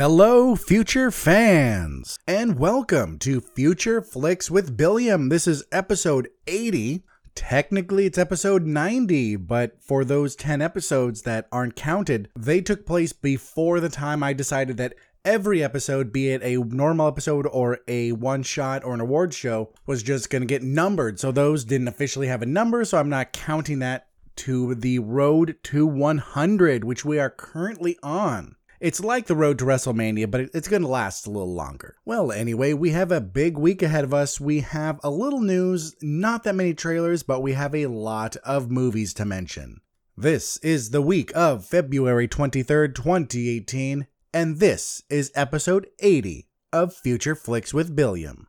Hello, future fans, and welcome to Future Flicks with Billiam. This is episode 80. Technically, it's episode 90, but for those 10 episodes that aren't counted, they took place before the time I decided that every episode, be it a normal episode or a one shot or an awards show, was just going to get numbered. So those didn't officially have a number, so I'm not counting that to the road to 100, which we are currently on. It's like the road to WrestleMania, but it's going to last a little longer. Well, anyway, we have a big week ahead of us. We have a little news, not that many trailers, but we have a lot of movies to mention. This is the week of February 23rd, 2018, and this is episode 80 of Future Flicks with Billiam.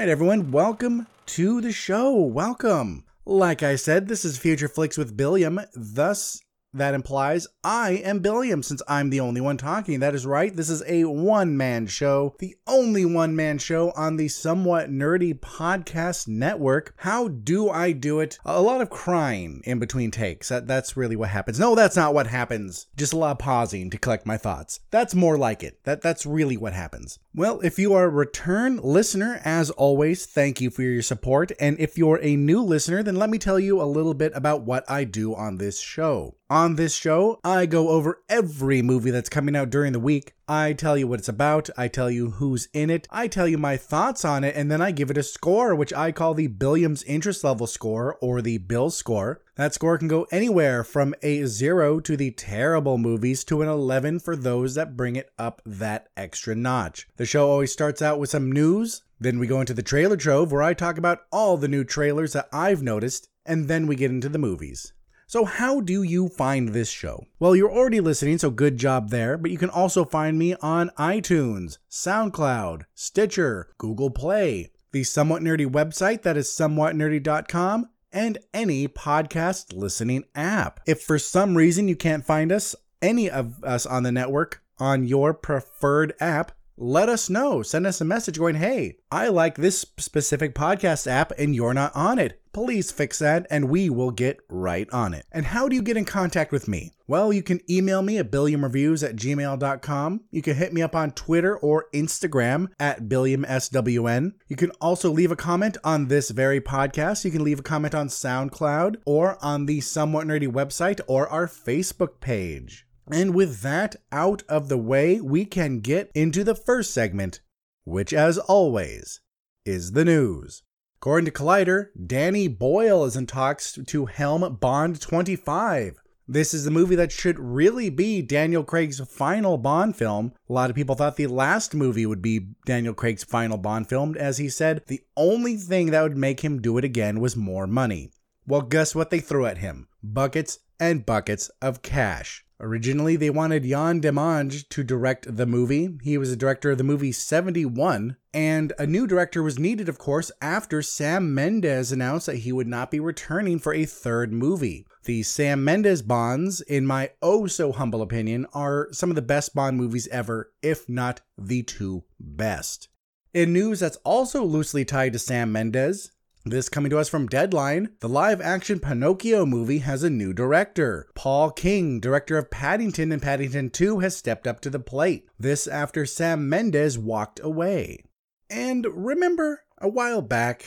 Right, everyone, welcome to the show. Welcome. Like I said, this is Future Flicks with Billiam. Thus, that implies I am Billiam since I'm the only one talking. That is right. This is a one man show, the only one man show on the somewhat nerdy podcast network. How do I do it? A lot of crying in between takes. That, that's really what happens. No, that's not what happens. Just a lot of pausing to collect my thoughts. That's more like it. That, that's really what happens. Well, if you are a return listener, as always, thank you for your support. And if you're a new listener, then let me tell you a little bit about what I do on this show. On this show, I go over every movie that's coming out during the week. I tell you what it's about, I tell you who's in it, I tell you my thoughts on it, and then I give it a score, which I call the Billiams interest level score or the Bill score. That score can go anywhere from a 0 to the terrible movies to an 11 for those that bring it up that extra notch. The show always starts out with some news, then we go into the trailer trove where I talk about all the new trailers that I've noticed, and then we get into the movies. So, how do you find this show? Well, you're already listening, so good job there, but you can also find me on iTunes, SoundCloud, Stitcher, Google Play, the Somewhat Nerdy website that is somewhatnerdy.com, and any podcast listening app. If for some reason you can't find us, any of us on the network, on your preferred app, let us know. Send us a message going, hey, I like this specific podcast app and you're not on it. Please fix that and we will get right on it. And how do you get in contact with me? Well, you can email me at billiamreviews at gmail.com. You can hit me up on Twitter or Instagram at billiamswn. You can also leave a comment on this very podcast. You can leave a comment on SoundCloud or on the Somewhat Nerdy website or our Facebook page. And with that out of the way, we can get into the first segment, which, as always, is the news. According to Collider, Danny Boyle is in talks to helm Bond 25. This is the movie that should really be Daniel Craig's final Bond film. A lot of people thought the last movie would be Daniel Craig's final Bond film, as he said the only thing that would make him do it again was more money. Well, guess what they threw at him? Buckets and buckets of cash. Originally, they wanted Yann Demange to direct the movie. He was the director of the movie 71, and a new director was needed, of course, after Sam Mendes announced that he would not be returning for a third movie. The Sam Mendes Bonds, in my oh so humble opinion, are some of the best Bond movies ever, if not the two best. In news that's also loosely tied to Sam Mendes, this coming to us from Deadline. The live action Pinocchio movie has a new director. Paul King, director of Paddington and Paddington 2, has stepped up to the plate. This after Sam Mendes walked away. And remember, a while back,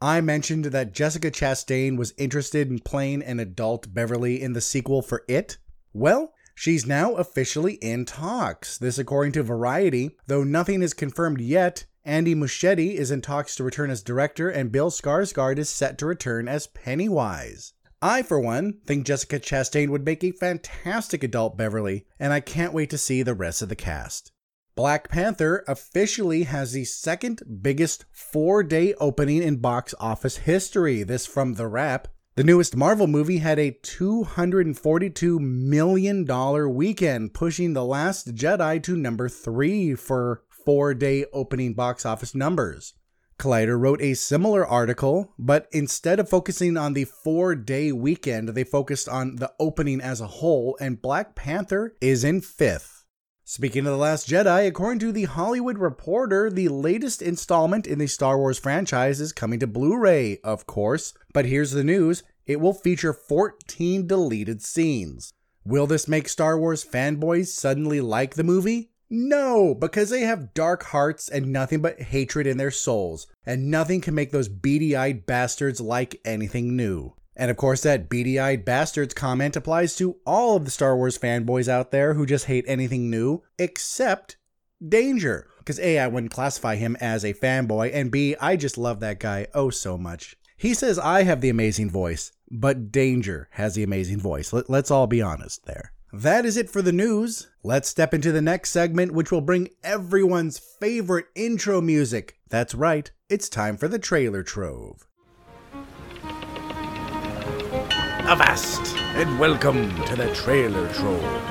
I mentioned that Jessica Chastain was interested in playing an adult Beverly in the sequel for It. Well, She's now officially in talks. This, according to Variety, though nothing is confirmed yet, Andy Muschietti is in talks to return as director, and Bill Skarsgård is set to return as Pennywise. I, for one, think Jessica Chastain would make a fantastic adult Beverly, and I can't wait to see the rest of the cast. Black Panther officially has the second biggest four day opening in box office history. This from The Wrap. The newest Marvel movie had a $242 million weekend, pushing The Last Jedi to number three for four day opening box office numbers. Collider wrote a similar article, but instead of focusing on the four day weekend, they focused on the opening as a whole, and Black Panther is in fifth. Speaking of The Last Jedi, according to The Hollywood Reporter, the latest installment in the Star Wars franchise is coming to Blu ray, of course. But here's the news it will feature 14 deleted scenes. Will this make Star Wars fanboys suddenly like the movie? No, because they have dark hearts and nothing but hatred in their souls, and nothing can make those beady eyed bastards like anything new. And of course, that beady eyed bastards comment applies to all of the Star Wars fanboys out there who just hate anything new, except Danger. Because A, I wouldn't classify him as a fanboy, and B, I just love that guy oh so much. He says I have the amazing voice, but Danger has the amazing voice. Let, us all be honest there. That is it for the news. Let's step into the next segment, which will bring everyone's favorite intro music. That's right, it's time for the trailer trove. Avast, and welcome to the trailer trove.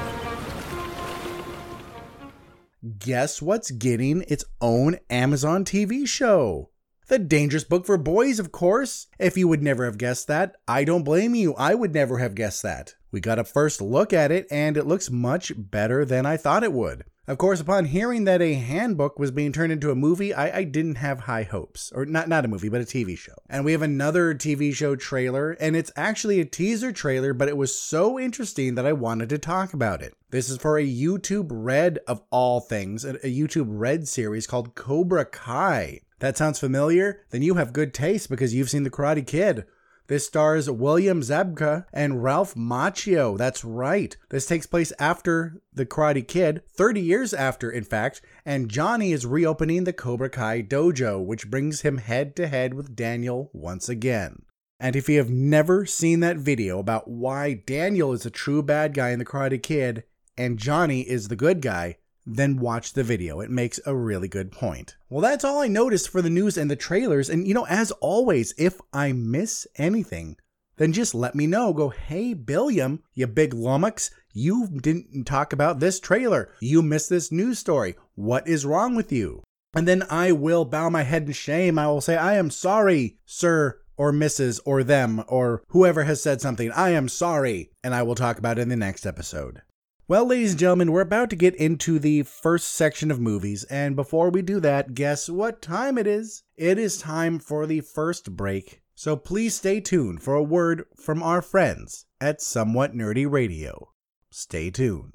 Guess what's getting its own Amazon TV show? The Dangerous Book for Boys, of course. If you would never have guessed that, I don't blame you. I would never have guessed that. We got a first look at it, and it looks much better than I thought it would. Of course, upon hearing that a handbook was being turned into a movie, I, I, didn't have high hopes. Or not not a movie, but a TV show. And we have another TV show trailer, and it's actually a teaser trailer, but it was so interesting that I wanted to talk about it. This is for a YouTube Red of all things, a YouTube Red series called Cobra Kai. That sounds familiar? Then you have good taste because you've seen The Karate Kid. This stars William Zabka and Ralph Macchio. That's right. This takes place after The Karate Kid, 30 years after, in fact, and Johnny is reopening the Cobra Kai dojo, which brings him head to head with Daniel once again. And if you have never seen that video about why Daniel is a true bad guy in The Karate Kid and Johnny is the good guy, then watch the video. It makes a really good point. Well, that's all I noticed for the news and the trailers. And, you know, as always, if I miss anything, then just let me know. Go, hey, Billiam, you big lummox, you didn't talk about this trailer. You missed this news story. What is wrong with you? And then I will bow my head in shame. I will say, I am sorry, sir, or Mrs., or them, or whoever has said something. I am sorry. And I will talk about it in the next episode. Well, ladies and gentlemen, we're about to get into the first section of movies, and before we do that, guess what time it is? It is time for the first break, so please stay tuned for a word from our friends at Somewhat Nerdy Radio. Stay tuned.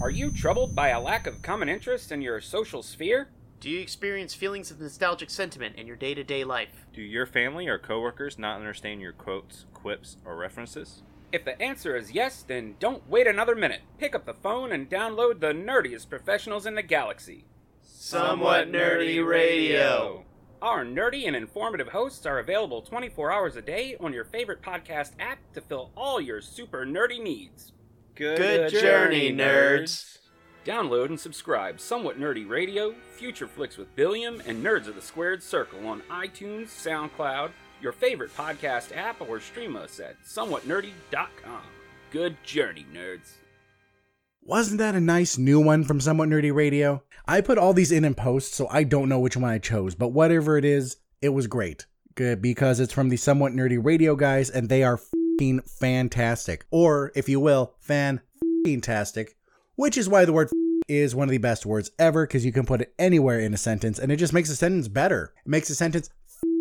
Are you troubled by a lack of common interest in your social sphere? Do you experience feelings of nostalgic sentiment in your day to day life? Do your family or coworkers not understand your quotes, quips, or references? If the answer is yes, then don't wait another minute. Pick up the phone and download the nerdiest professionals in the galaxy. Somewhat Nerdy Radio. Our nerdy and informative hosts are available 24 hours a day on your favorite podcast app to fill all your super nerdy needs. Good, Good journey, nerds. Download and subscribe Somewhat Nerdy Radio, Future Flicks with Billiam, and Nerds of the Squared Circle on iTunes, SoundCloud, your favorite podcast app, or stream us at somewhatnerdy.com. Good journey, nerds. Wasn't that a nice new one from Somewhat Nerdy Radio? I put all these in in post, so I don't know which one I chose, but whatever it is, it was great. Good, because it's from the Somewhat Nerdy Radio guys, and they are fantastic. Or, if you will, fan tastic, which is why the word is one of the best words ever because you can put it anywhere in a sentence and it just makes a sentence better. It makes a sentence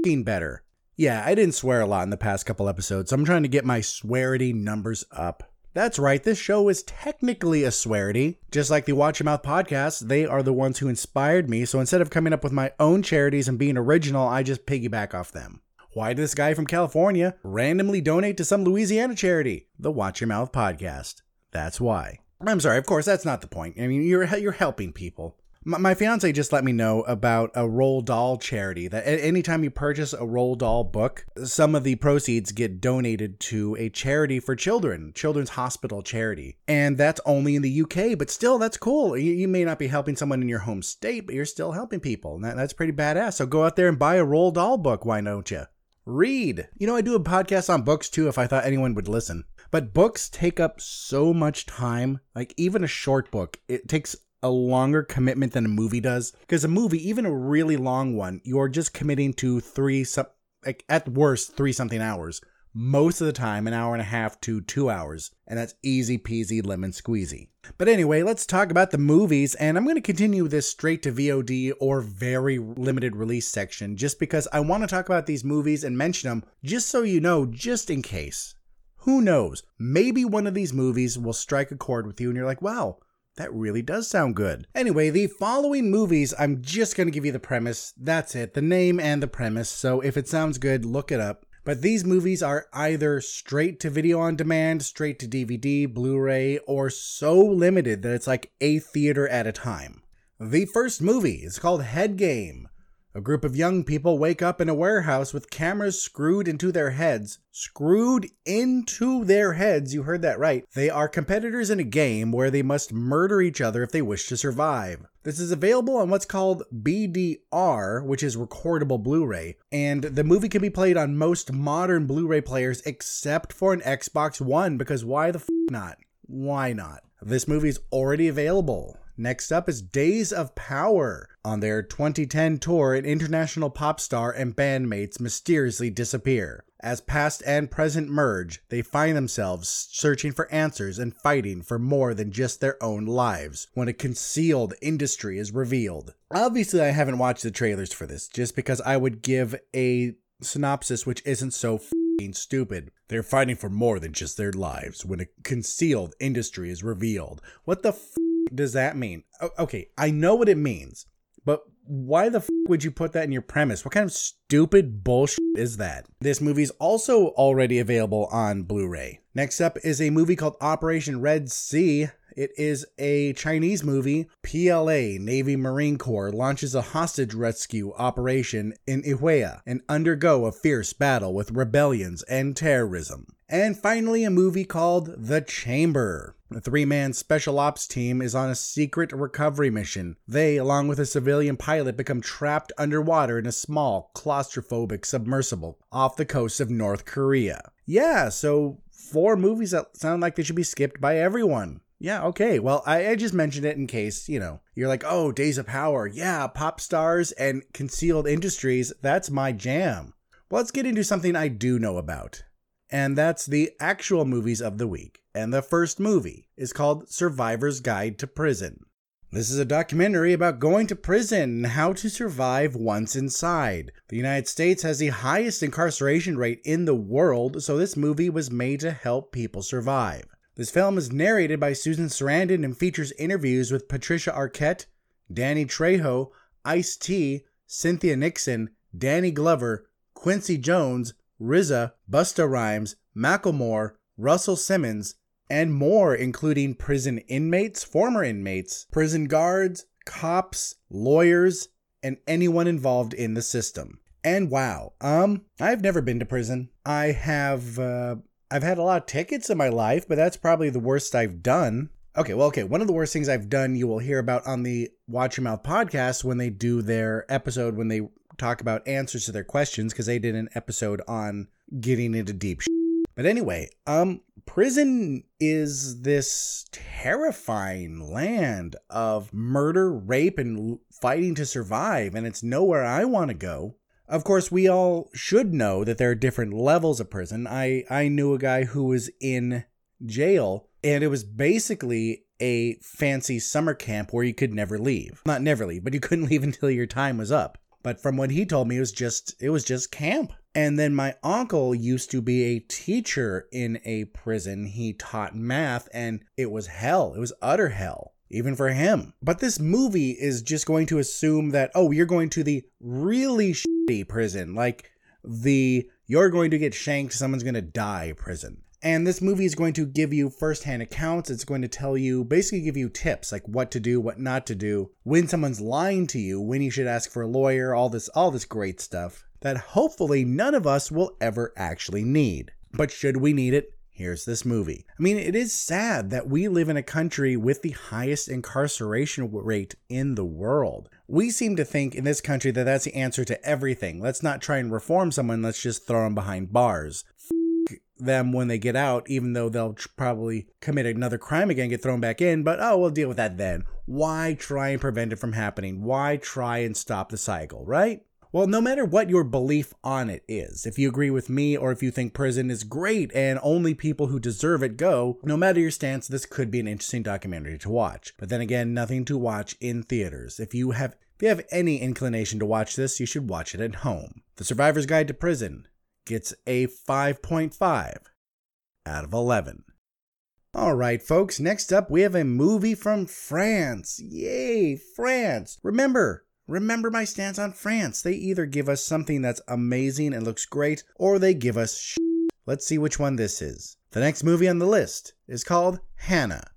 fing better. Yeah, I didn't swear a lot in the past couple episodes, so I'm trying to get my swearity numbers up. That's right, this show is technically a swearity. Just like the Watch Your Mouth podcast, they are the ones who inspired me, so instead of coming up with my own charities and being original, I just piggyback off them. Why did this guy from California randomly donate to some Louisiana charity? The Watch Your Mouth podcast. That's why. I'm sorry, of course, that's not the point. I mean, you're, you're helping people. My, my fiance just let me know about a Roald Dahl charity that anytime you purchase a Roald Dahl book, some of the proceeds get donated to a charity for children, Children's Hospital Charity. And that's only in the UK, but still, that's cool. You, you may not be helping someone in your home state, but you're still helping people. And that, that's pretty badass. So go out there and buy a Roald Dahl book. Why don't you? Read. You know, I do a podcast on books too if I thought anyone would listen. But books take up so much time. Like, even a short book, it takes a longer commitment than a movie does. Because a movie, even a really long one, you're just committing to three, like at worst, three something hours. Most of the time, an hour and a half to two hours. And that's easy peasy lemon squeezy. But anyway, let's talk about the movies. And I'm going to continue this straight to VOD or very limited release section just because I want to talk about these movies and mention them just so you know, just in case. Who knows? Maybe one of these movies will strike a chord with you and you're like, wow, that really does sound good. Anyway, the following movies, I'm just going to give you the premise. That's it, the name and the premise. So if it sounds good, look it up. But these movies are either straight to video on demand, straight to DVD, Blu ray, or so limited that it's like a theater at a time. The first movie is called Head Game. A group of young people wake up in a warehouse with cameras screwed into their heads. Screwed into their heads, you heard that right. They are competitors in a game where they must murder each other if they wish to survive. This is available on what's called BDR, which is recordable Blu ray, and the movie can be played on most modern Blu ray players except for an Xbox One, because why the f not? Why not? This movie is already available. Next up is Days of Power. On their 2010 tour, an international pop star and bandmates mysteriously disappear. As past and present merge, they find themselves searching for answers and fighting for more than just their own lives when a concealed industry is revealed. Obviously, I haven't watched the trailers for this just because I would give a synopsis which isn't so stupid. They're fighting for more than just their lives when a concealed industry is revealed. What the f- does that mean? Okay, I know what it means, but why the f- would you put that in your premise? What kind of stupid bullshit is that? This movie's also already available on Blu ray. Next up is a movie called Operation Red Sea. It is a Chinese movie. PLA, Navy Marine Corps, launches a hostage rescue operation in Yewaire and undergo a fierce battle with rebellions and terrorism. And finally, a movie called The Chamber. A three man special ops team is on a secret recovery mission. They, along with a civilian pilot, become trapped underwater in a small, claustrophobic submersible off the coast of North Korea. Yeah, so four movies that sound like they should be skipped by everyone. Yeah, okay. Well, I, I just mentioned it in case, you know, you're like, oh, Days of Power. Yeah, pop stars and concealed industries. That's my jam. Well, let's get into something I do know about. And that's the actual movies of the week. And the first movie is called Survivor's Guide to Prison. This is a documentary about going to prison and how to survive once inside. The United States has the highest incarceration rate in the world, so this movie was made to help people survive. This film is narrated by Susan Sarandon and features interviews with Patricia Arquette, Danny Trejo, Ice T, Cynthia Nixon, Danny Glover, Quincy Jones, RZA, Busta Rhymes, Macklemore, Russell Simmons, and more, including prison inmates, former inmates, prison guards, cops, lawyers, and anyone involved in the system. And wow, um, I've never been to prison. I have, uh, I've had a lot of tickets in my life, but that's probably the worst I've done. Okay, well, okay. One of the worst things I've done you will hear about on the Watch Your Mouth podcast when they do their episode when they talk about answers to their questions because they did an episode on getting into deep shit. But anyway, um prison is this terrifying land of murder, rape and fighting to survive and it's nowhere I want to go. Of course, we all should know that there are different levels of prison. I I knew a guy who was in jail and it was basically a fancy summer camp where you could never leave. Not never leave, but you couldn't leave until your time was up. But from what he told me, it was just it was just camp. And then my uncle used to be a teacher in a prison. He taught math and it was hell. It was utter hell, even for him. But this movie is just going to assume that, oh, you're going to the really shitty prison, like the you're going to get shanked, someone's going to die prison. And this movie is going to give you firsthand accounts. It's going to tell you, basically, give you tips like what to do, what not to do, when someone's lying to you, when you should ask for a lawyer, all this, all this great stuff that hopefully none of us will ever actually need. But should we need it? Here's this movie. I mean, it is sad that we live in a country with the highest incarceration rate in the world. We seem to think in this country that that's the answer to everything. Let's not try and reform someone, let's just throw them behind bars. Them when they get out, even though they'll tr- probably commit another crime again, get thrown back in, but oh, we'll deal with that then. Why try and prevent it from happening? Why try and stop the cycle, right? Well, no matter what your belief on it is, if you agree with me or if you think prison is great and only people who deserve it go, no matter your stance, this could be an interesting documentary to watch. But then again, nothing to watch in theaters. If you have if you have any inclination to watch this, you should watch it at home. The Survivor's Guide to Prison gets a 5.5 out of 11. All right, folks, next up we have a movie from France. Yay, France. Remember, Remember my stance on France. They either give us something that's amazing and looks great, or they give us sh. Let's see which one this is. The next movie on the list is called Hannah.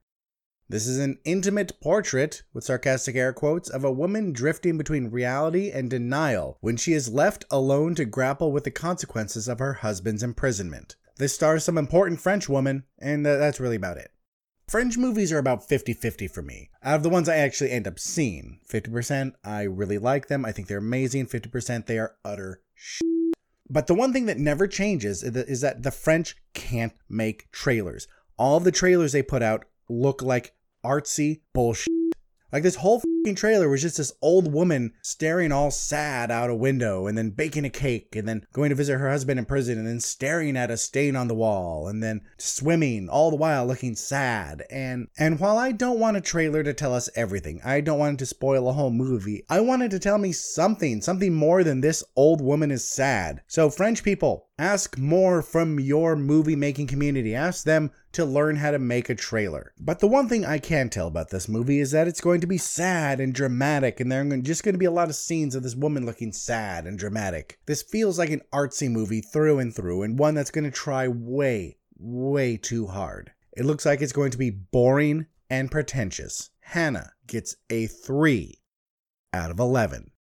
This is an intimate portrait, with sarcastic air quotes, of a woman drifting between reality and denial when she is left alone to grapple with the consequences of her husband's imprisonment. This stars some important French woman, and that's really about it. French movies are about 50 50 for me. Out of the ones I actually end up seeing, 50% I really like them. I think they're amazing. 50% they are utter shit. But the one thing that never changes is that the French can't make trailers. All the trailers they put out look like artsy bullshit. Like this whole trailer was just this old woman staring all sad out a window and then baking a cake and then going to visit her husband in prison and then staring at a stain on the wall and then swimming all the while looking sad and and while I don't want a trailer to tell us everything I don't want it to spoil a whole movie I wanted to tell me something something more than this old woman is sad so French people Ask more from your movie making community. Ask them to learn how to make a trailer. But the one thing I can tell about this movie is that it's going to be sad and dramatic, and there are just going to be a lot of scenes of this woman looking sad and dramatic. This feels like an artsy movie through and through, and one that's going to try way, way too hard. It looks like it's going to be boring and pretentious. Hannah gets a 3 out of 11.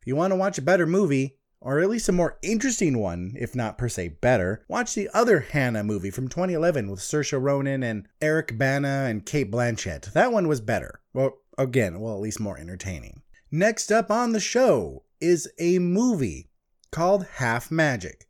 If you want to watch a better movie, or at least a more interesting one, if not per se better, watch the other Hanna movie from 2011 with Saoirse Ronan and Eric Bana and Cate Blanchett. That one was better. Well, again, well, at least more entertaining. Next up on the show is a movie called Half Magic.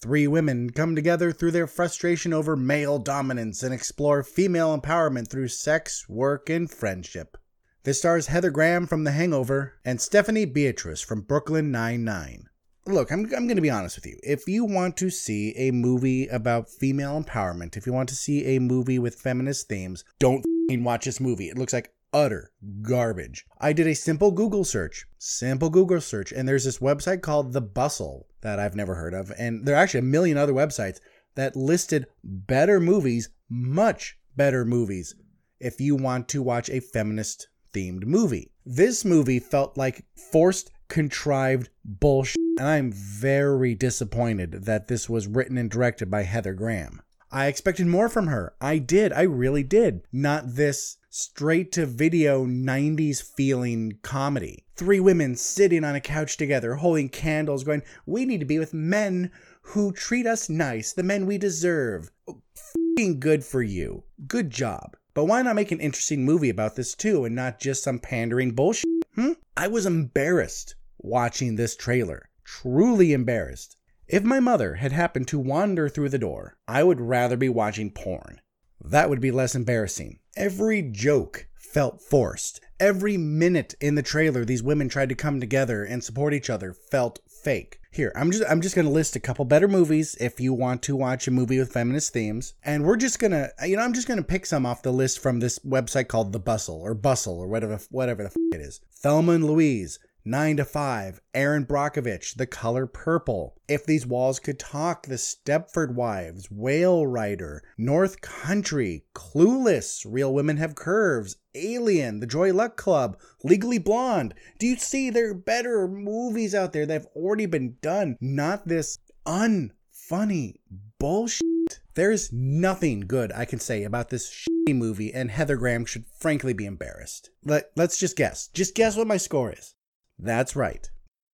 Three women come together through their frustration over male dominance and explore female empowerment through sex, work, and friendship. This stars Heather Graham from The Hangover and Stephanie Beatriz from Brooklyn Nine-Nine look, I'm, I'm going to be honest with you. If you want to see a movie about female empowerment, if you want to see a movie with feminist themes, don't watch this movie. It looks like utter garbage. I did a simple Google search, simple Google search, and there's this website called The Bustle that I've never heard of. And there are actually a million other websites that listed better movies, much better movies, if you want to watch a feminist themed movie. This movie felt like forced contrived bullshit, and I'm very disappointed that this was written and directed by Heather Graham. I expected more from her. I did. I really did. Not this straight to video 90s feeling comedy. Three women sitting on a couch together, holding candles, going, We need to be with men who treat us nice, the men we deserve. Oh, f***ing good for you. Good job. But why not make an interesting movie about this too and not just some pandering bullshit? Hmm? I was embarrassed watching this trailer. Truly embarrassed. If my mother had happened to wander through the door, I would rather be watching porn. That would be less embarrassing. Every joke felt forced. Every minute in the trailer these women tried to come together and support each other felt fake. Here, I'm just I'm just to list a couple better movies if you want to watch a movie with feminist themes. And we're just to you know, I'm just to pick some off the list from this website called The Bustle or Bustle or whatever whatever the f- it is. Thelma and Louise, 9 to 5, Erin Brockovich, The Color Purple, If These Walls Could Talk, The Stepford Wives, Whale Rider, North Country, Clueless, Real Women Have Curves, Alien, The Joy Luck Club, Legally Blonde. Do you see there are better movies out there that have already been done? Not this unfunny bullshit There's nothing good I can say about this shitty movie, and Heather Graham should frankly be embarrassed. Let, let's just guess. Just guess what my score is. That's right.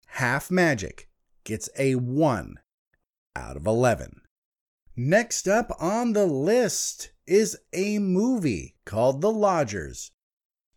Half Magic gets a 1 out of 11. Next up on the list is a movie called The Lodgers.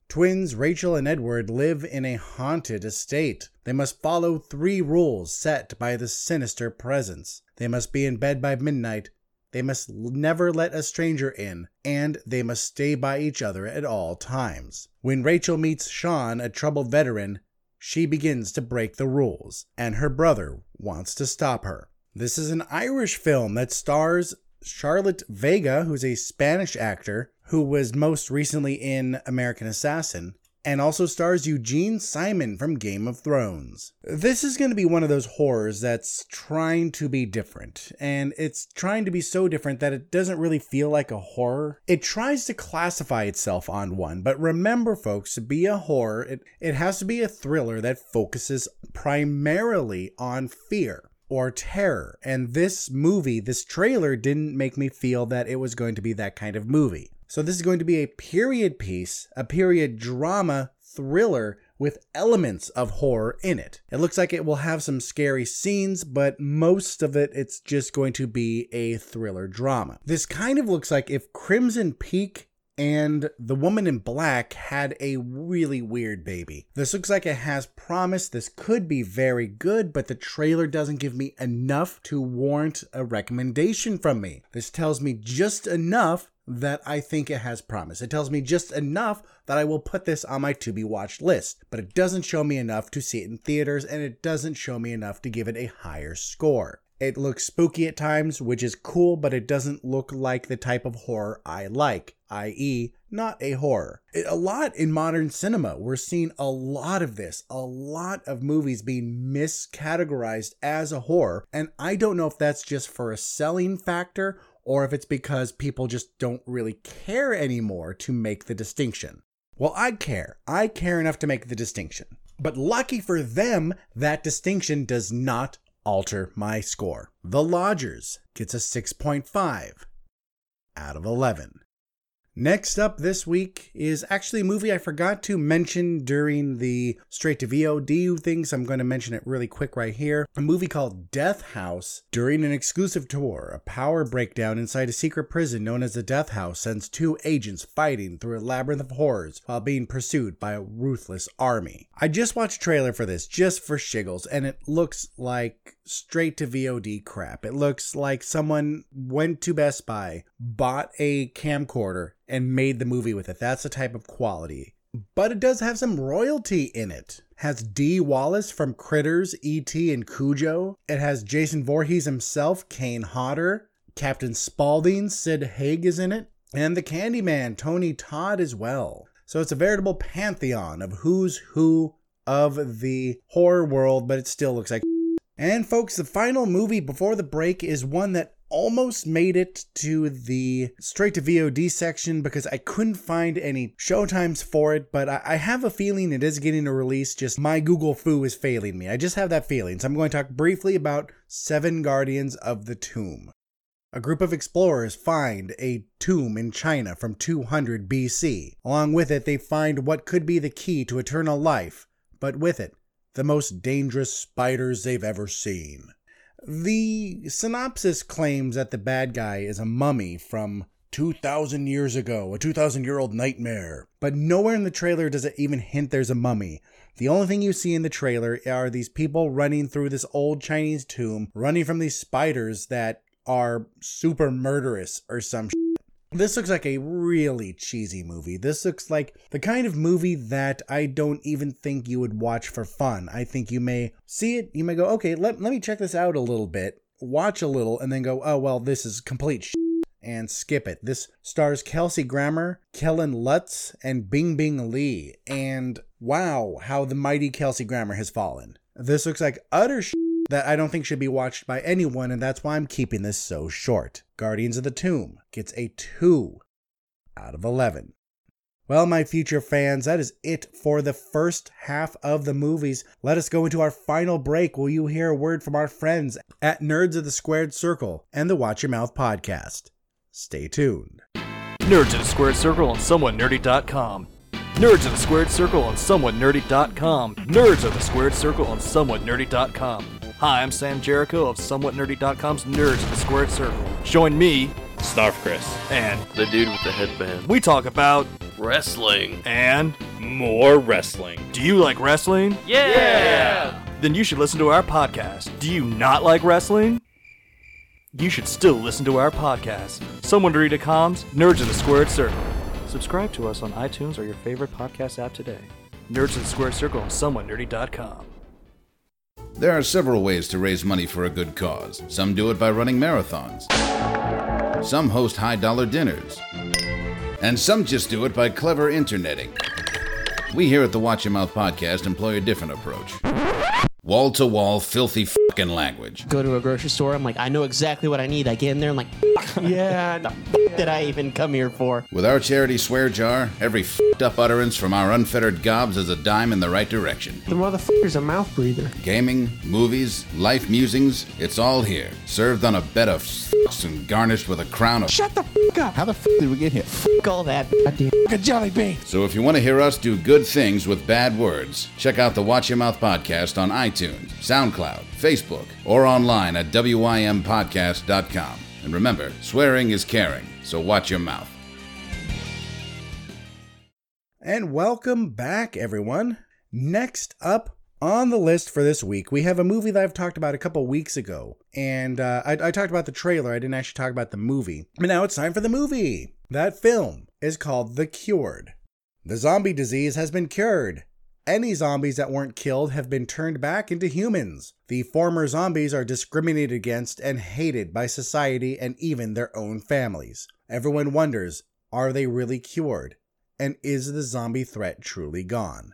Twins Rachel and Edward live in a haunted estate. They must follow three rules set by the sinister presence. They must be in bed by midnight, they must never let a stranger in, and they must stay by each other at all times. When Rachel meets Sean, a troubled veteran, she begins to break the rules, and her brother wants to stop her. This is an Irish film that stars Charlotte Vega, who's a Spanish actor who was most recently in American Assassin, and also stars Eugene Simon from Game of Thrones. This is going to be one of those horrors that's trying to be different, and it's trying to be so different that it doesn't really feel like a horror. It tries to classify itself on one, but remember, folks, to be a horror, it, it has to be a thriller that focuses primarily on fear or terror. And this movie, this trailer, didn't make me feel that it was going to be that kind of movie. So, this is going to be a period piece, a period drama thriller with elements of horror in it. It looks like it will have some scary scenes, but most of it, it's just going to be a thriller drama. This kind of looks like if Crimson Peak and the woman in black had a really weird baby. This looks like it has promise. This could be very good, but the trailer doesn't give me enough to warrant a recommendation from me. This tells me just enough that I think it has promise. It tells me just enough that I will put this on my to be watched list, but it doesn't show me enough to see it in theaters and it doesn't show me enough to give it a higher score. It looks spooky at times, which is cool, but it doesn't look like the type of horror I like, i.e., not a horror. A lot in modern cinema, we're seeing a lot of this, a lot of movies being miscategorized as a horror, and I don't know if that's just for a selling factor or if it's because people just don't really care anymore to make the distinction. Well, I care. I care enough to make the distinction. But lucky for them, that distinction does not alter my score. The Lodgers gets a 6.5 out of 11. Next up this week is actually a movie I forgot to mention during the straight to VOD thing, so I'm going to mention it really quick right here. A movie called Death House. During an exclusive tour, a power breakdown inside a secret prison known as the Death House sends two agents fighting through a labyrinth of horrors while being pursued by a ruthless army. I just watched a trailer for this just for shiggles, and it looks like straight to VOD crap. It looks like someone went to Best Buy, bought a camcorder, and made the movie with it. That's the type of quality. But it does have some royalty in it. Has Dee Wallace from Critters, E.T., and Cujo. It has Jason Voorhees himself, Kane Hodder. Captain Spaulding, Sid Haig is in it. And the Candyman, Tony Todd as well. So it's a veritable pantheon of who's who of the horror world, but it still looks like. And folks, the final movie before the break is one that almost made it to the straight to VOD section because I couldn't find any showtimes for it, but I, have a feeling it is getting a release. Just my Google fu is failing me. I just have that feeling. So I'm going to talk briefly about Seven Guardians of the Tomb. A group of explorers find a tomb in China from 200 BC. Along with it, they find what could be the key to eternal life, but with it, the most dangerous spiders they've ever seen. The synopsis claims that the bad guy is a mummy from 2,000 years ago, a 2,000 year old nightmare. But nowhere in the trailer does it even hint there's a mummy. The only thing you see in the trailer are these people running through this old Chinese tomb, running from these spiders that are super murderous or some shit. This looks like a really cheesy movie. This looks like the kind of movie that I don't even think you would watch for fun. I think you may see it, you may go, okay, let, let me check this out a little bit, watch a little, and then go, oh, well, this is complete shit, and skip it. This stars Kelsey Grammer, Kellen Lutz, and Bingbing Li. And wow, how the mighty Kelsey Grammer has fallen. This looks like utter shit that I don't think should be watched by anyone, and that's why I'm keeping this so short. Guardians of the Tomb gets a 2 out of 11. Well, my future fans, that is it for the first half of the movies. Let us go into our final break Will you hear a word from our friends at Nerds of the Squared Circle and the Watch Your Mouth podcast. Stay tuned. Nerds of the Squared Circle on SomewhatNerdy.com. Nerds of the Squared Circle on SomewhatNerdy.com. Nerds of the Squared Circle on SomewhatNerdy.com. Hi, I'm Sam Jericho of SomewhatNerdy.com's Nerds in the Squared Circle. Join me Snarf Chris. and The dude with the headband. we talk about Wrestling. and More wrestling. do you like wrestling? Yeah! Then you should listen to our podcast. Do you not like wrestling? You should still listen to our podcast. SomewhatNerdy.com's Nerds in the Squared Circle. Subscribe to us on iTunes or your favorite podcast app today. Nerds in the Squared Circle on SomewhatNerdy.com. There are several ways to raise money for a good cause. Some do it by running marathons. Some host high dollar dinners. And some just do it by clever interneting. We here at the Watch Your Mouth podcast employ a different approach. Wall to wall, filthy fucking language. Go to a grocery store. I'm like, I know exactly what I need. I get in there. And I'm like, yeah, the f- did I even come here for? With our charity swear jar, every fucked up utterance from our unfettered gobs is a dime in the right direction. The motherfucker's a mouth breather. Gaming, movies, life musings, it's all here. Served on a bed of fucks and garnished with a crown of Shut the fuck up. How the fuck did we get here? Fuck all that. Goddamn. a jelly bean. So if you want to hear us do good things with bad words, check out the Watch Your Mouth podcast on iTunes, SoundCloud, Facebook, or online at wympodcast.com. And remember, swearing is caring, so watch your mouth. And welcome back, everyone. Next up on the list for this week, we have a movie that I've talked about a couple weeks ago. And uh, I, I talked about the trailer, I didn't actually talk about the movie. But now it's time for the movie. That film is called The Cured. The zombie disease has been cured. Any zombies that weren't killed have been turned back into humans. The former zombies are discriminated against and hated by society and even their own families. Everyone wonders are they really cured? And is the zombie threat truly gone?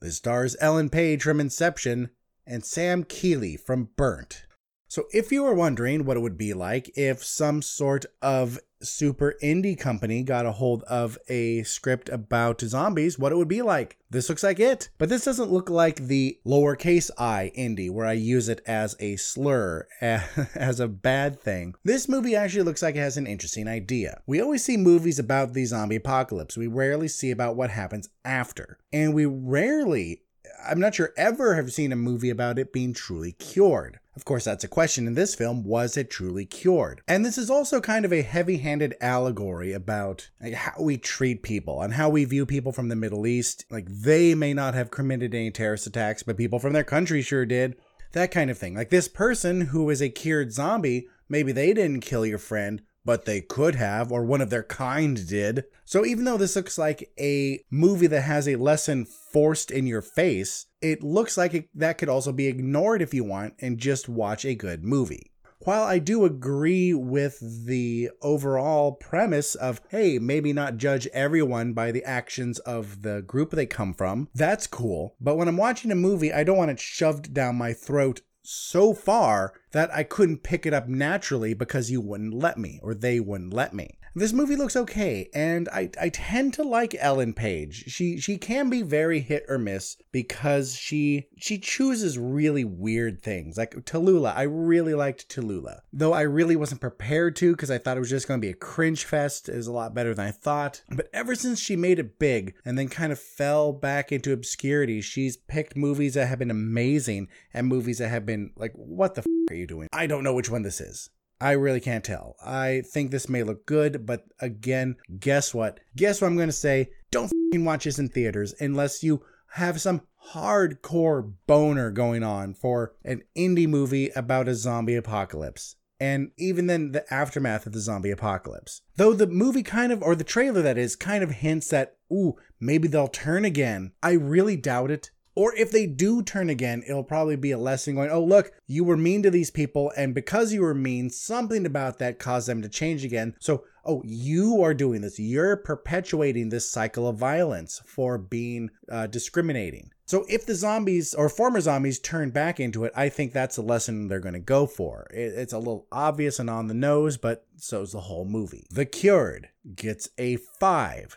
This stars Ellen Page from Inception and Sam Keeley from Burnt. So, if you were wondering what it would be like if some sort of super indie company got a hold of a script about zombies, what it would be like, this looks like it. But this doesn't look like the lowercase i indie, where I use it as a slur, as a bad thing. This movie actually looks like it has an interesting idea. We always see movies about the zombie apocalypse, we rarely see about what happens after. And we rarely I'm not sure ever have seen a movie about it being truly cured. Of course, that's a question in this film was it truly cured? And this is also kind of a heavy handed allegory about how we treat people and how we view people from the Middle East. Like, they may not have committed any terrorist attacks, but people from their country sure did. That kind of thing. Like, this person who is a cured zombie, maybe they didn't kill your friend, but they could have, or one of their kind did. So even though this looks like a movie that has a lesson forced in your face, it looks like it, that could also be ignored if you want and just watch a good movie. While I do agree with the overall premise of, hey, maybe not judge everyone by the actions of the group they come from, that's cool. But when I'm watching a movie, I don't want it shoved down my throat so far that I couldn't pick it up naturally because you wouldn't let me or they wouldn't let me. This movie looks okay, and I, I tend to like Ellen Page. She she can be very hit or miss because she she chooses really weird things. Like Tallulah, I really liked Tallulah, though I really wasn't prepared to because I thought it was just going to be a cringe fest. It was a lot better than I thought. But ever since she made it big and then kind of fell back into obscurity, she's picked movies that have been amazing and movies that have been like, what the f- are you doing? I don't know which one this is. I really can't tell. I think this may look good, but again, guess what? Guess what I'm going to say? Don't watch this in theaters unless you have some hardcore boner going on for an indie movie about a zombie apocalypse. And even then, the aftermath of the zombie apocalypse. Though the movie kind of, or the trailer that is, kind of hints that, ooh, maybe they'll turn again. I really doubt it. Or if they do turn again, it'll probably be a lesson going, oh, look, you were mean to these people, and because you were mean, something about that caused them to change again. So, oh, you are doing this. You're perpetuating this cycle of violence for being uh, discriminating. So, if the zombies or former zombies turn back into it, I think that's a lesson they're going to go for. It's a little obvious and on the nose, but so's the whole movie. The Cured gets a 5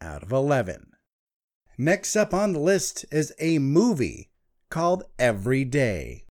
out of 11. Next up on the list is a movie called Every Day.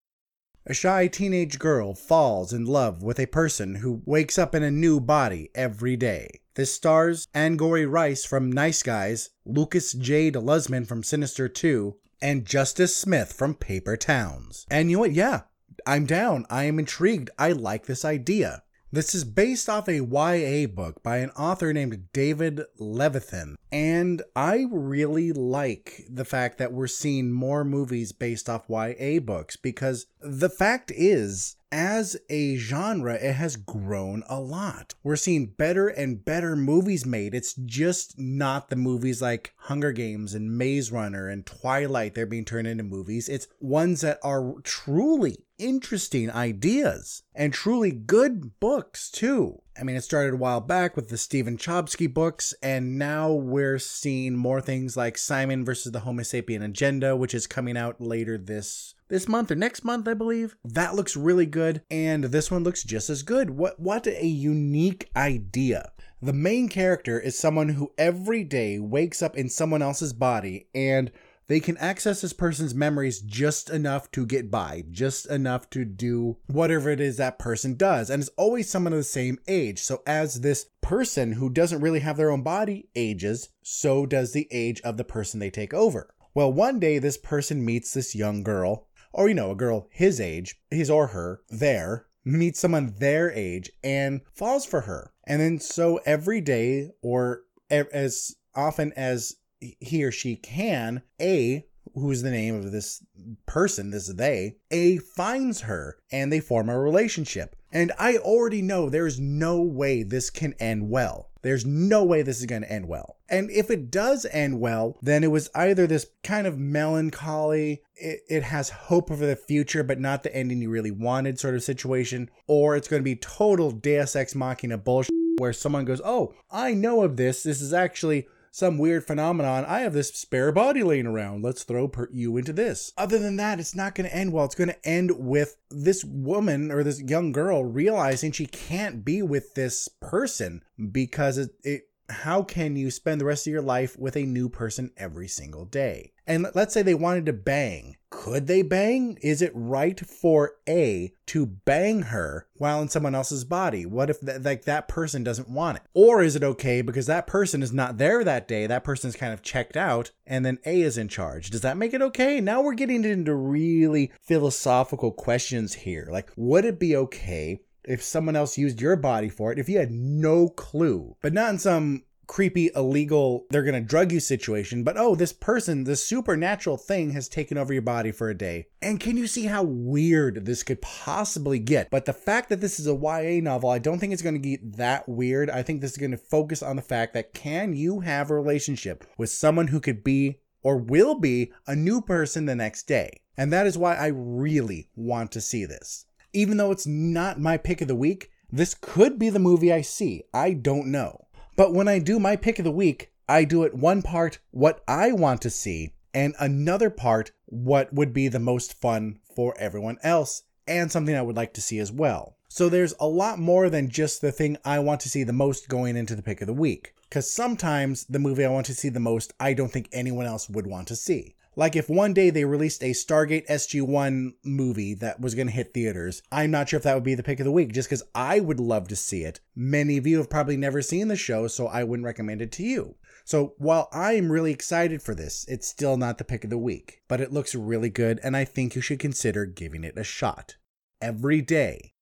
A shy teenage girl falls in love with a person who wakes up in a new body every day. This stars Angourie Rice from Nice Guys, Lucas Jade Zumann from Sinister 2, and Justice Smith from Paper Towns. And you know what? Yeah, I'm down. I am intrigued. I like this idea. This is based off a YA book by an author named David Levithan. And I really like the fact that we're seeing more movies based off YA books because the fact is, as a genre, it has grown a lot. We're seeing better and better movies made. It's just not the movies like Hunger Games and Maze Runner and Twilight they're being turned into movies. It's ones that are truly interesting ideas and truly good books too. I mean, it started a while back with the Stephen Chbosky books, and now we're seeing more things like Simon versus the Homo sapien agenda, which is coming out later this this month or next month, I believe. That looks really good, and this one looks just as good. What what a unique idea. The main character is someone who every day wakes up in someone else's body and they can access this person's memories just enough to get by, just enough to do whatever it is that person does. And it's always someone of the same age. So as this person who doesn't really have their own body ages, so does the age of the person they take over. Well, one day this person meets this young girl, or you know, a girl his age, his or her, there, meets someone their age and falls for her. And then so every day, or as often as he or she can, A, who's the name of this person, this is they, A finds her and they form a relationship. And I already know there's no way this can end well. There's no way this is going to end well. And if it does end well, then it was either this kind of melancholy, it, it has hope for the future, but not the ending you really wanted sort of situation, or it's going to be total Deus Ex Machina bullshit where someone goes, Oh, I know of this. This is actually some weird phenomenon. I have this spare body laying around. Let's throw per- you into this. Other than that, it's not going to end well. It's going to end with this woman or this young girl realizing she can't be with this person because it, it how can you spend the rest of your life with a new person every single day? And let's say they wanted to bang. Could they bang? Is it right for A to bang her while in someone else's body? What if th- like that person doesn't want it? Or is it okay because that person is not there that day? That person's kind of checked out and then A is in charge. Does that make it okay? Now we're getting into really philosophical questions here. Like would it be okay if someone else used your body for it if you had no clue, but not in some creepy, illegal, they're going to drug you situation, but oh, this person, this supernatural thing has taken over your body for a day. And can you see how weird this could possibly get? But the fact that this is a YA novel, I don't think it's going to get that weird. I think this is going to focus on the fact that can you have a relationship with someone who could be or will be a new person the next day? And that is why I really want to see this even though it's not my pick of the week, this could be the movie I see. I don't know. But when I do my pick of the week, I do it one part what I want to see, and another part what would be the most fun for everyone else, and something I would like to see as well. So there's a lot more than just the thing I want to see the most going into the pick of the week. Because sometimes the movie I want to see the most, I don't think anyone else would want to see. Like if one day they released a Stargate SG1 movie that was going to hit theaters, I'm not sure if that would be the pick of the week just because I would love to see it. Many of you have probably never seen the show, so I wouldn't recommend it to you. So while I'm really excited for this, it's still not the pick of the week, but it looks really good and I think you should consider giving it a shot. Every day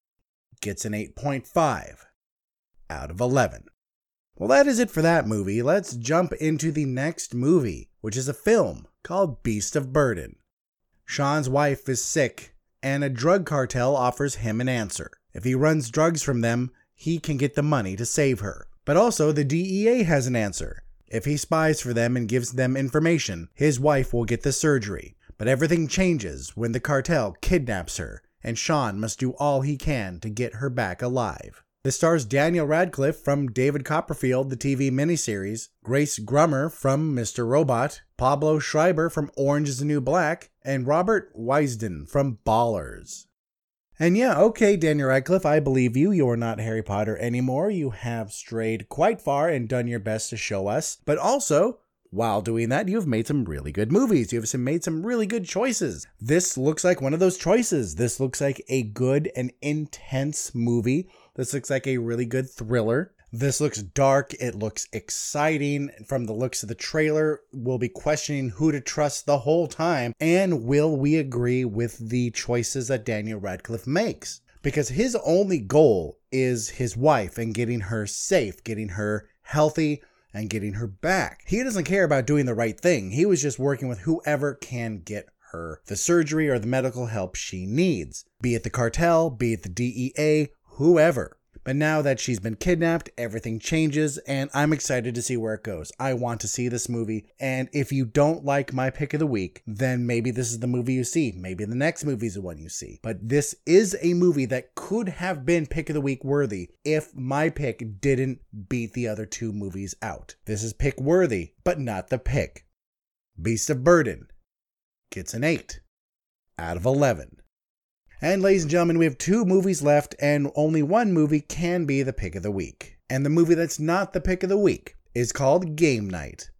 gets an 8.5 out of 11. Well, that is it for that movie. Let's jump into the next movie, which is a film called Beast of Burden. Sean's wife is sick, and a drug cartel offers him an answer. If he runs drugs from them, he can get the money to save her. But also, the DEA has an answer. If he spies for them and gives them information, his wife will get the surgery. But everything changes when the cartel kidnaps her, and Sean must do all he can to get her back alive. This stars Daniel Radcliffe from David Copperfield, the TV miniseries, Grace Gummer from Mr. Robot, Pablo Schreiber from Orange is the New Black, and Robert Wisdom from Ballers. And yeah, okay, Daniel Radcliffe, I believe you. You're not Harry Potter anymore. You have strayed quite far and done your best to show us. But also, while doing that, you've made some really good movies. You've made some really good choices. This looks like one of those choices. This looks like a good and intense movie. This looks like a really good thriller. This looks dark. It looks exciting. From the looks of the trailer, we'll be questioning who to trust the whole time. And will we agree with the choices that Daniel Radcliffe makes? Because his only goal is his wife and getting her safe, getting her healthy, and getting her back. He doesn't care about doing the right thing. He was just working with whoever can get her the surgery or the medical help she needs, be it the cartel, be it the DEA, whoever. But now that she's been kidnapped, everything changes, and I'm excited to see where it goes. I want to see this movie, and if you don't like my pick of the week, then maybe this is the movie you see. Maybe the next movie is the one you see. But this is a movie that could have been pick of the week worthy if my pick didn't beat the other two movies out. This is pick worthy, but not the pick. Beast of Burden gets an 8 out of 11. And ladies and gentlemen, we have two movies left, and only one movie can be the pick of the week. And the movie that's not the pick of the week is called Game Night.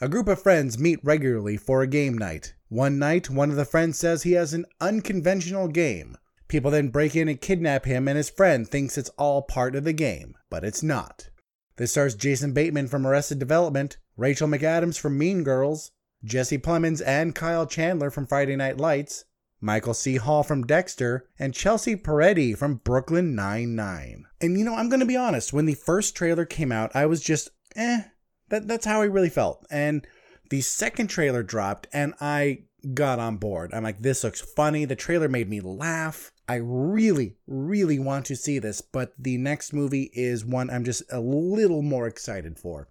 A group of friends meet regularly for a game night. One night, one of the friends says he has an unconventional game. People then break in and kidnap him, and his friend thinks it's all part of the game, but it's not. This stars Jason Bateman from Arrested Development, Rachel McAdams from Mean Girls, Jesse Plemons and Kyle Chandler from Friday Night Lights, Michael C. Hall from Dexter, and Chelsea Peretti from Brooklyn Nine-Nine. And you know, I'm going to be honest, when the first trailer came out, I was just, eh, that, that's how I really felt. And the second trailer dropped, and I got on board. I'm like, this looks funny. The trailer made me laugh. I really, really want to see this, but the next movie is one I'm just a little more excited for.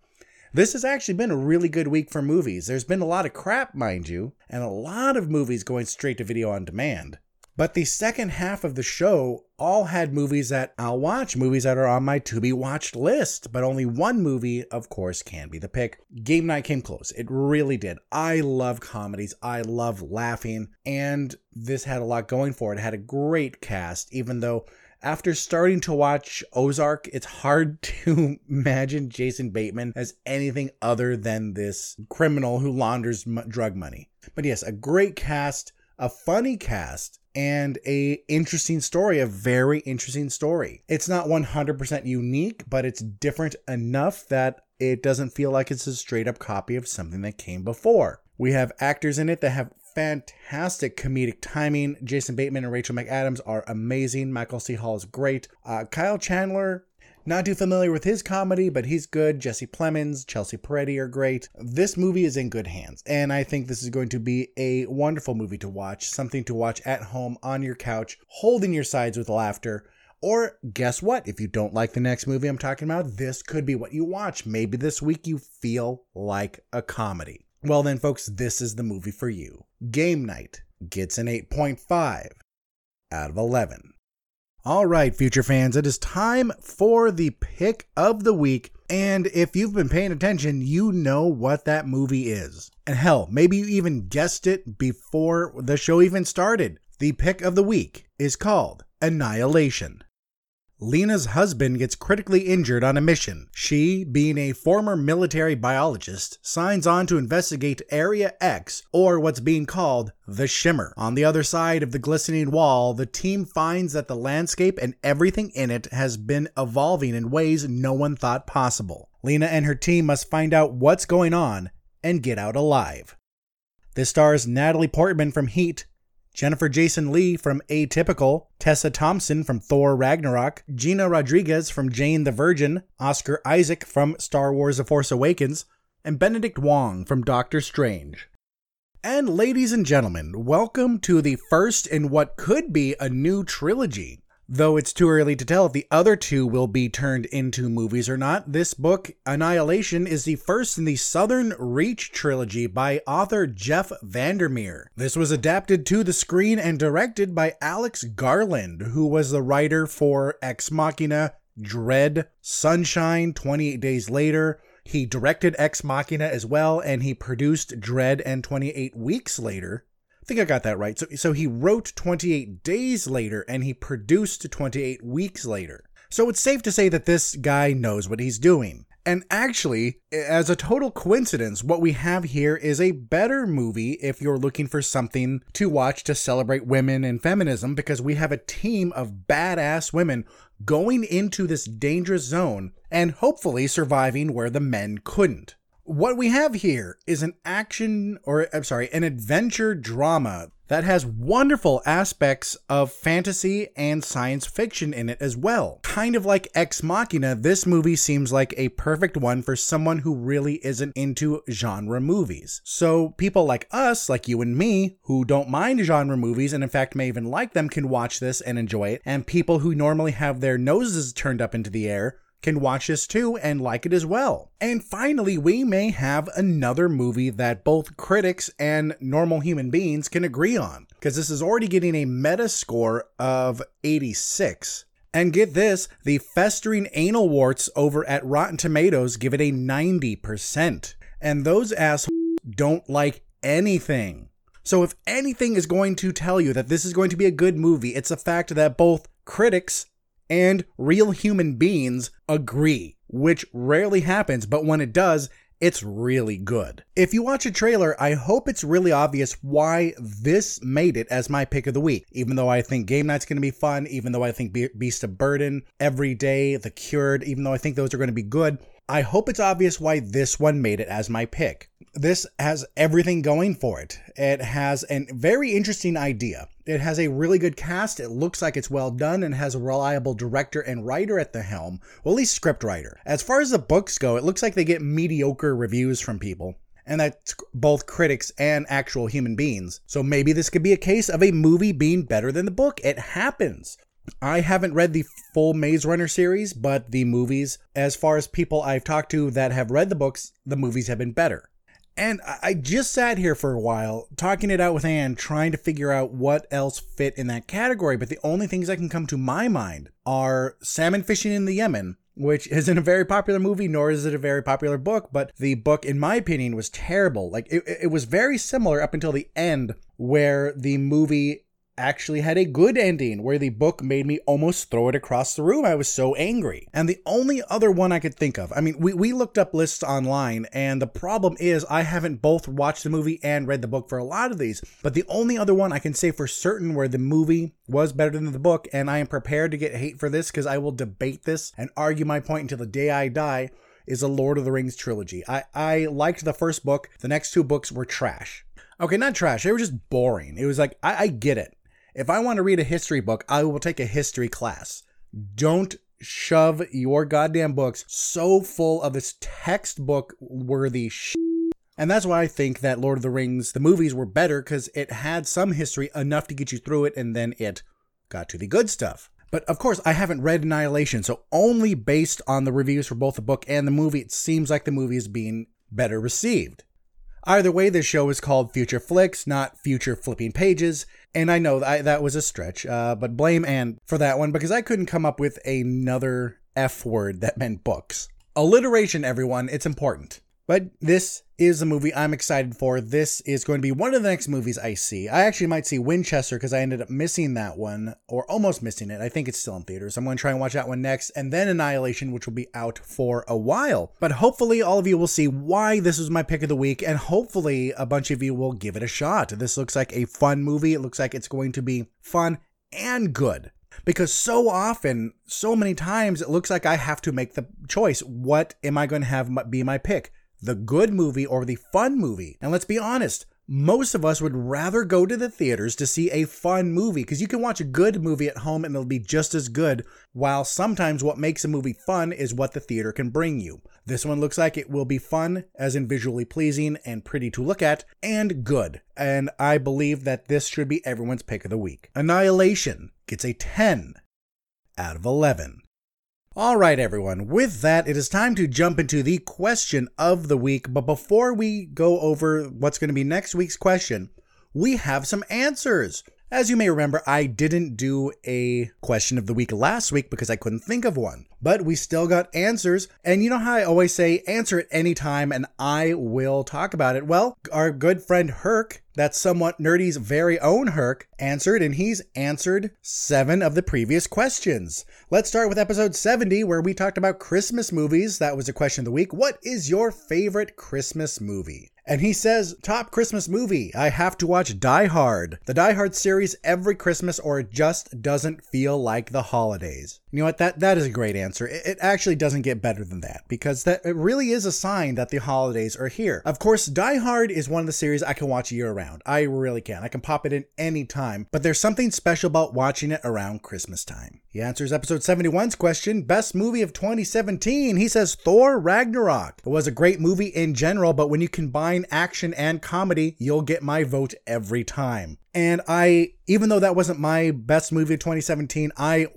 This has actually been a really good week for movies. There's been a lot of crap, mind you, and a lot of movies going straight to video on demand. But the second half of the show all had movies that I'll watch, movies that are on my to be watched list. But only one movie, of course, can be the pick. Game Night came close. It really did. I love comedies, I love laughing, and this had a lot going for it. It had a great cast, even though after starting to watch Ozark, it's hard to imagine Jason Bateman as anything other than this criminal who launders m- drug money. But yes, a great cast, a funny cast, and a interesting story, a very interesting story. It's not 100% unique, but it's different enough that it doesn't feel like it's a straight up copy of something that came before. We have actors in it that have fantastic comedic timing. Jason Bateman and Rachel McAdams are amazing. Michael C. Hall is great. Uh, Kyle Chandler, not too familiar with his comedy, but he's good. Jesse Plemons, Chelsea Peretti are great. This movie is in good hands, and I think this is going to be a wonderful movie to watch, something to watch at home on your couch, holding your sides with laughter. Or guess what? If you don't like the next movie I'm talking about, this could be what you watch. Maybe this week you feel like a comedy. Well, then, folks, this is the movie for you. Game Night gets an 8.5 out of 11. All right, future fans, it is time for the pick of the week. And if you've been paying attention, you know what that movie is. And hell, maybe you even guessed it before the show even started. The pick of the week is called Annihilation. Lena's husband gets critically injured on a mission. She, being a former military biologist, signs on to investigate Area X, or what's being called the Shimmer. On the other side of the glistening wall, the team finds that the landscape and everything in it has been evolving in ways no one thought possible. Lena and her team must find out what's going on and get out alive. This stars Natalie Portman from Heat, Jennifer Jason Lee from Atypical, Tessa Thompson from Thor Ragnarok, Gina Rodriguez from Jane the Virgin, Oscar Isaac from Star Wars The Force Awakens, and Benedict Wong from Doctor Strange. And ladies and gentlemen, welcome to the first in what could be a new trilogy. Though it's too early to tell if the other two will be turned into movies or not, this book, Annihilation, is the first in the Southern Reach trilogy by author Jeff Vandermeer. This was adapted to the screen and directed by Alex Garland, who was the writer for Ex Machina, Dredd, Sunshine, 28 Days Later. He directed Ex Machina as well, and he produced Dredd and 28 Weeks Later. Think I got that right. So, so he wrote 28 days later and he produced 28 weeks later. So it's safe to say that this guy knows what he's doing. And actually, as a total coincidence, what we have here is a better movie if you're looking for something to watch to celebrate women and feminism, because we have a team of badass women going into this dangerous zone and hopefully surviving where the men couldn't. What we have here is an action, or I'm sorry, an adventure drama that has wonderful aspects of fantasy and science fiction in it as well. Kind of like Ex Machina, this movie seems like a perfect one for someone who really isn't into genre movies. So people like us, like you and me, who don't mind genre movies and in fact may even like them, can watch this and enjoy it. And people who normally have their noses turned up into the air can watch this too and like it as well. And finally, we may have another movie that both critics and normal human beings can agree on, because this is already getting a meta score of 86. And get this, the festering anal warts over at Rotten Tomatoes give it a 90%. And those assholes don't like anything. So if anything is going to tell you that this is going to be a good movie, it's the fact that both critics and real human beings agree, which rarely happens, but when it does, it's really good. If you watch a trailer, I hope it's really obvious why this made it as my pick of the week. Even though I think Game Night's going to be fun, even though I think Be- Beast of Burden, Every Day, The Cured, even though I think those are going to be good, I hope it's obvious why this one made it as my pick. This has everything going for it. It has a very interesting idea. It has a really good cast. It looks like it's well done and has a reliable director and writer at the helm. Well, at least script writer. As far as the books go, it looks like they get mediocre reviews from people. And that's both critics and actual human beings. So maybe this could be a case of a movie being better than the book. It happens. I haven't read the full Maze Runner series, but the movies, as far as people I've talked to that have read the books, the movies have been better. And I just sat here for a while talking it out with Anne, trying to figure out what else fit in that category. But the only things that can come to my mind are salmon fishing in the Yemen, which isn't a very popular movie, nor is it a very popular book. But the book, in my opinion, was terrible. Like it, it was very similar up until the end, where the movie actually had a good ending where the book made me almost throw it across the room. I was so angry. And the only other one I could think of, I mean, we, we looked up lists online, and the problem is I haven't both watched the movie and read the book for a lot of these. But the only other one I can say for certain where the movie was better than the book, and I am prepared to get hate for this because I will debate this and argue my point until the day I die. Is a Lord of the Rings trilogy. I, I liked the first book. The next two books were trash. Okay, not trash. They were just boring. It was like, I, I get it. If I want to read a history book, I will take a history class. Don't shove your goddamn books so full of this textbook worthy shit. And that's why I think that Lord of the Rings, the movies were better because it had some history enough to get you through it and then it got to the good stuff. But of course, I haven't read Annihilation, so only based on the reviews for both the book and the movie, it seems like the movie is being better received. Either way, this show is called Future Flicks, not Future Flipping Pages. And I know that, that was a stretch, uh, but blame Anne for that one because I couldn't come up with another F word that meant books. Alliteration, everyone, it's important. But this is a movie I'm excited for. This is going to be one of the next movies I see. I actually might see Winchester because I ended up missing that one, or almost missing it. I think it's still in theaters. I'm going to try and watch that one next, and then Annihilation, which will be out for a while. But hopefully, all of you will see why this was my pick of the week, and hopefully, a bunch of you will give it a shot. This looks like a fun movie. It looks like it's going to be fun and good because so often, so many times, it looks like I have to make the choice. What am I going to have be my pick? The good movie or the fun movie. And let's be honest, most of us would rather go to the theaters to see a fun movie because you can watch a good movie at home and it'll be just as good, while sometimes what makes a movie fun is what the theater can bring you. This one looks like it will be fun, as in visually pleasing and pretty to look at, and good. And I believe that this should be everyone's pick of the week. Annihilation gets a 10 out of 11. All right, everyone. With that, it is time to jump into the question of the week. But before we go over what's going to be next week's question, we have some answers. As you may remember, I didn't do a question of the week last week because I couldn't think of one. But we still got answers. And you know how I always say, answer at any time and I will talk about it? Well, our good friend Herc, that's somewhat nerdy's very own Herc, answered, and he's answered seven of the previous questions. Let's start with episode 70, where we talked about Christmas movies. That was a question of the week. What is your favorite Christmas movie? And he says, top Christmas movie. I have to watch Die Hard. The Die Hard series every Christmas or it just doesn't feel like the holidays. You know what? That that is a great answer. It, it actually doesn't get better than that because that it really is a sign that the holidays are here. Of course, Die Hard is one of the series I can watch year round. I really can. I can pop it in any time, but there's something special about watching it around Christmas time. He answers episode 71's question, best movie of 2017. He says Thor Ragnarok. It was a great movie in general, but when you combine action and comedy, you'll get my vote every time. And I, even though that wasn't my best movie of 2017, I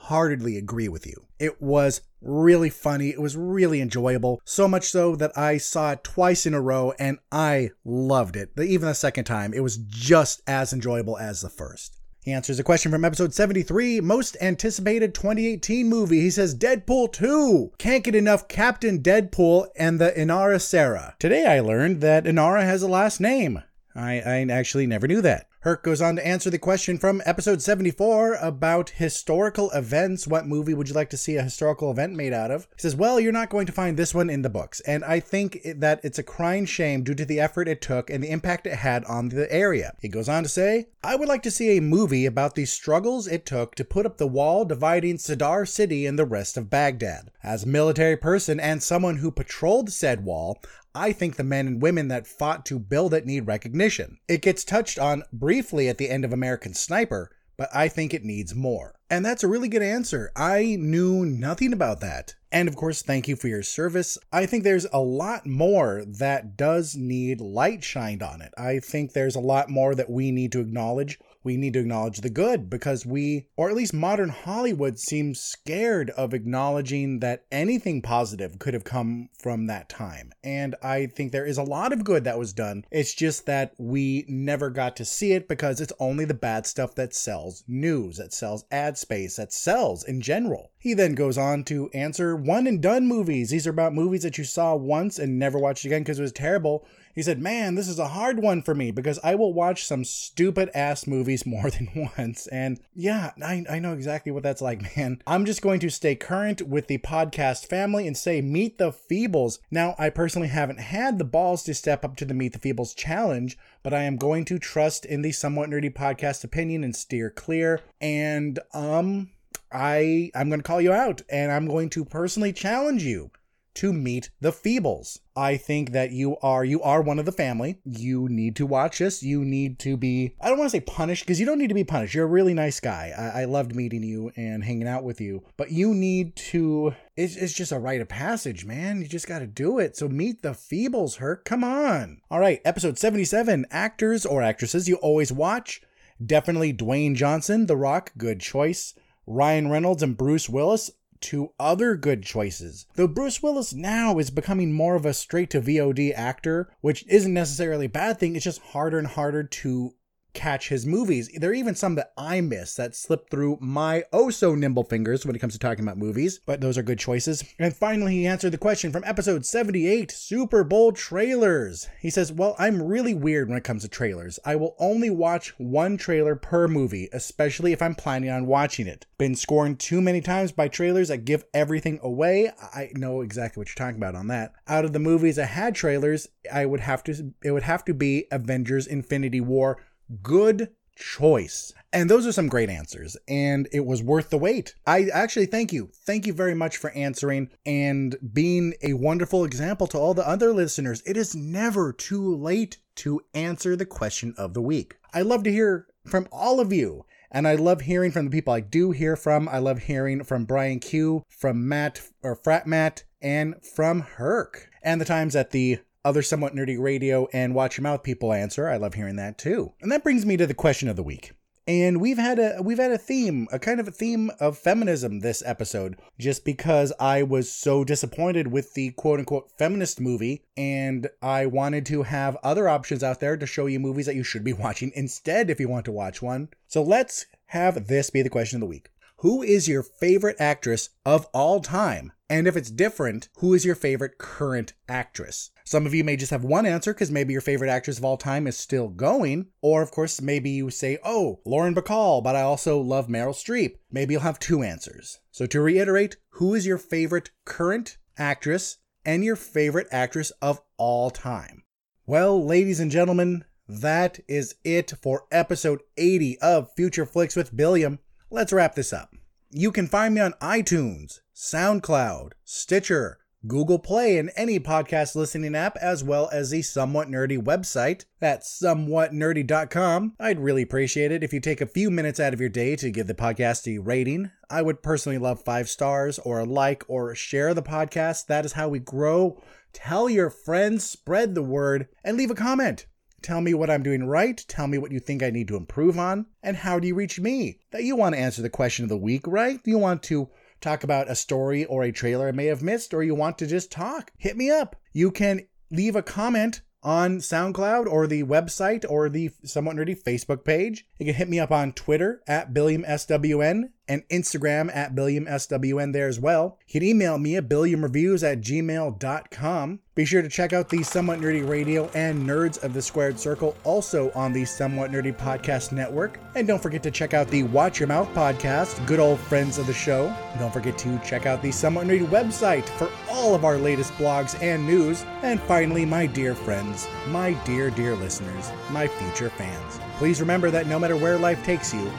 wholeheartedly agree with you. It was really funny. It was really enjoyable. So much so that I saw it twice in a row and I loved it. Even the second time, it was just as enjoyable as the first. He answers a question from episode 73, most anticipated 2018 movie. He says Deadpool 2. Can't get enough Captain Deadpool and the Inara Serra. Today I learned that Inara has a last name. I, I actually never knew that. Herc goes on to answer the question from episode 74 about historical events. What movie would you like to see a historical event made out of? He says, Well, you're not going to find this one in the books. And I think that it's a crying shame due to the effort it took and the impact it had on the area. He goes on to say, I would like to see a movie about the struggles it took to put up the wall dividing Sadr City and the rest of Baghdad. As a military person and someone who patrolled said wall, I think the men and women that fought to build it need recognition. It gets touched on briefly at the end of American Sniper, but I think it needs more. And that's a really good answer. I knew nothing about that. And of course, thank you for your service. I think there's a lot more that does need light shined on it. I think there's a lot more that we need to acknowledge we need to acknowledge the good because we, or at least modern Hollywood, seems scared of acknowledging that anything positive could have come from that time. And I think there is a lot of good that was done. It's just that we never got to see it because it's only the bad stuff that sells news, that sells ad space, that sells in general. He then goes on to answer one and done movies. These are about movies that you saw once and never watched again because it was terrible. He said, Man, this is a hard one for me because I will watch some stupid ass movies more than once. And yeah, I, I know exactly what that's like, man. I'm just going to stay current with the podcast family and say, Meet the Feebles. Now, I personally haven't had the balls to step up to the Meet the Feebles challenge, but I am going to trust in the somewhat nerdy podcast opinion and steer clear. And, um, I I'm going to call you out and I'm going to personally challenge you to meet the Feebles. I think that you are you are one of the family. You need to watch this. You need to be I don't want to say punished because you don't need to be punished. You're a really nice guy. I, I loved meeting you and hanging out with you. But you need to it's, it's just a rite of passage, man. You just got to do it. So meet the Feebles, Herc. Come on. All right, episode 77. Actors or actresses you always watch. Definitely Dwayne Johnson, The Rock, good choice. Ryan Reynolds and Bruce Willis, two other good choices. Though Bruce Willis now is becoming more of a straight to VOD actor, which isn't necessarily a bad thing, it's just harder and harder to catch his movies. There are even some that I miss that slip through my oh so nimble fingers when it comes to talking about movies, but those are good choices. And finally, he answered the question from episode 78 Super Bowl trailers. He says, Well, I'm really weird when it comes to trailers. I will only watch one trailer per movie, especially if I'm planning on watching it. Been scorned too many times by trailers that give everything away. I know exactly what you're talking about on that. Out of the movies that had trailers, I would have to it would have to be Avengers Infinity War Good choice. And those are some great answers, and it was worth the wait. I actually thank you. Thank you very much for answering and being a wonderful example to all the other listeners. It is never too late to answer the question of the week. I love to hear from all of you. And I love hearing from the people I do hear from. I love hearing from Brian Q, from Matt or Frat Matt, and from Herc. And the times at the other somewhat nerdy radio and watch your mouth people answer. I love hearing that too. And that brings me to the question of the week. And we've had a we've had a theme, a kind of a theme of feminism this episode, just because I was so disappointed with the quote unquote feminist movie, and I wanted to have other options out there to show you movies that you should be watching instead if you want to watch one. So let's have this be the question of the week. Who is your favorite actress of all time? And if it's different, who is your favorite current actress? Some of you may just have one answer because maybe your favorite actress of all time is still going. Or, of course, maybe you say, oh, Lauren Bacall, but I also love Meryl Streep. Maybe you'll have two answers. So, to reiterate, who is your favorite current actress and your favorite actress of all time? Well, ladies and gentlemen, that is it for episode 80 of Future Flicks with Billiam. Let's wrap this up. You can find me on iTunes, SoundCloud, Stitcher, Google Play, and any podcast listening app, as well as the Somewhat Nerdy website. That's somewhatnerdy.com. I'd really appreciate it if you take a few minutes out of your day to give the podcast a rating. I would personally love five stars, or a like, or share the podcast. That is how we grow. Tell your friends, spread the word, and leave a comment. Tell me what I'm doing right. Tell me what you think I need to improve on. And how do you reach me? That you want to answer the question of the week, right? You want to talk about a story or a trailer I may have missed, or you want to just talk? Hit me up. You can leave a comment on SoundCloud or the website or the Somewhat Nerdy Facebook page. You can hit me up on Twitter at BilliamSWN and Instagram at BilliamSWN there as well. You can email me at BilliamReviews at gmail.com. Be sure to check out the Somewhat Nerdy Radio and Nerds of the Squared Circle also on the Somewhat Nerdy Podcast Network. And don't forget to check out the Watch Your Mouth podcast, good old friends of the show. Don't forget to check out the Somewhat Nerdy website for all of our latest blogs and news. And finally, my dear friends, my dear, dear listeners, my future fans, please remember that no matter where life takes you,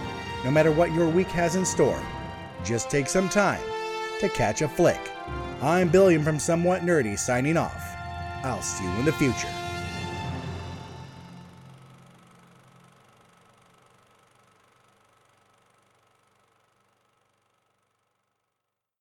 no matter what your week has in store, just take some time to catch a flick. I'm Billiam from Somewhat Nerdy signing off. I'll see you in the future.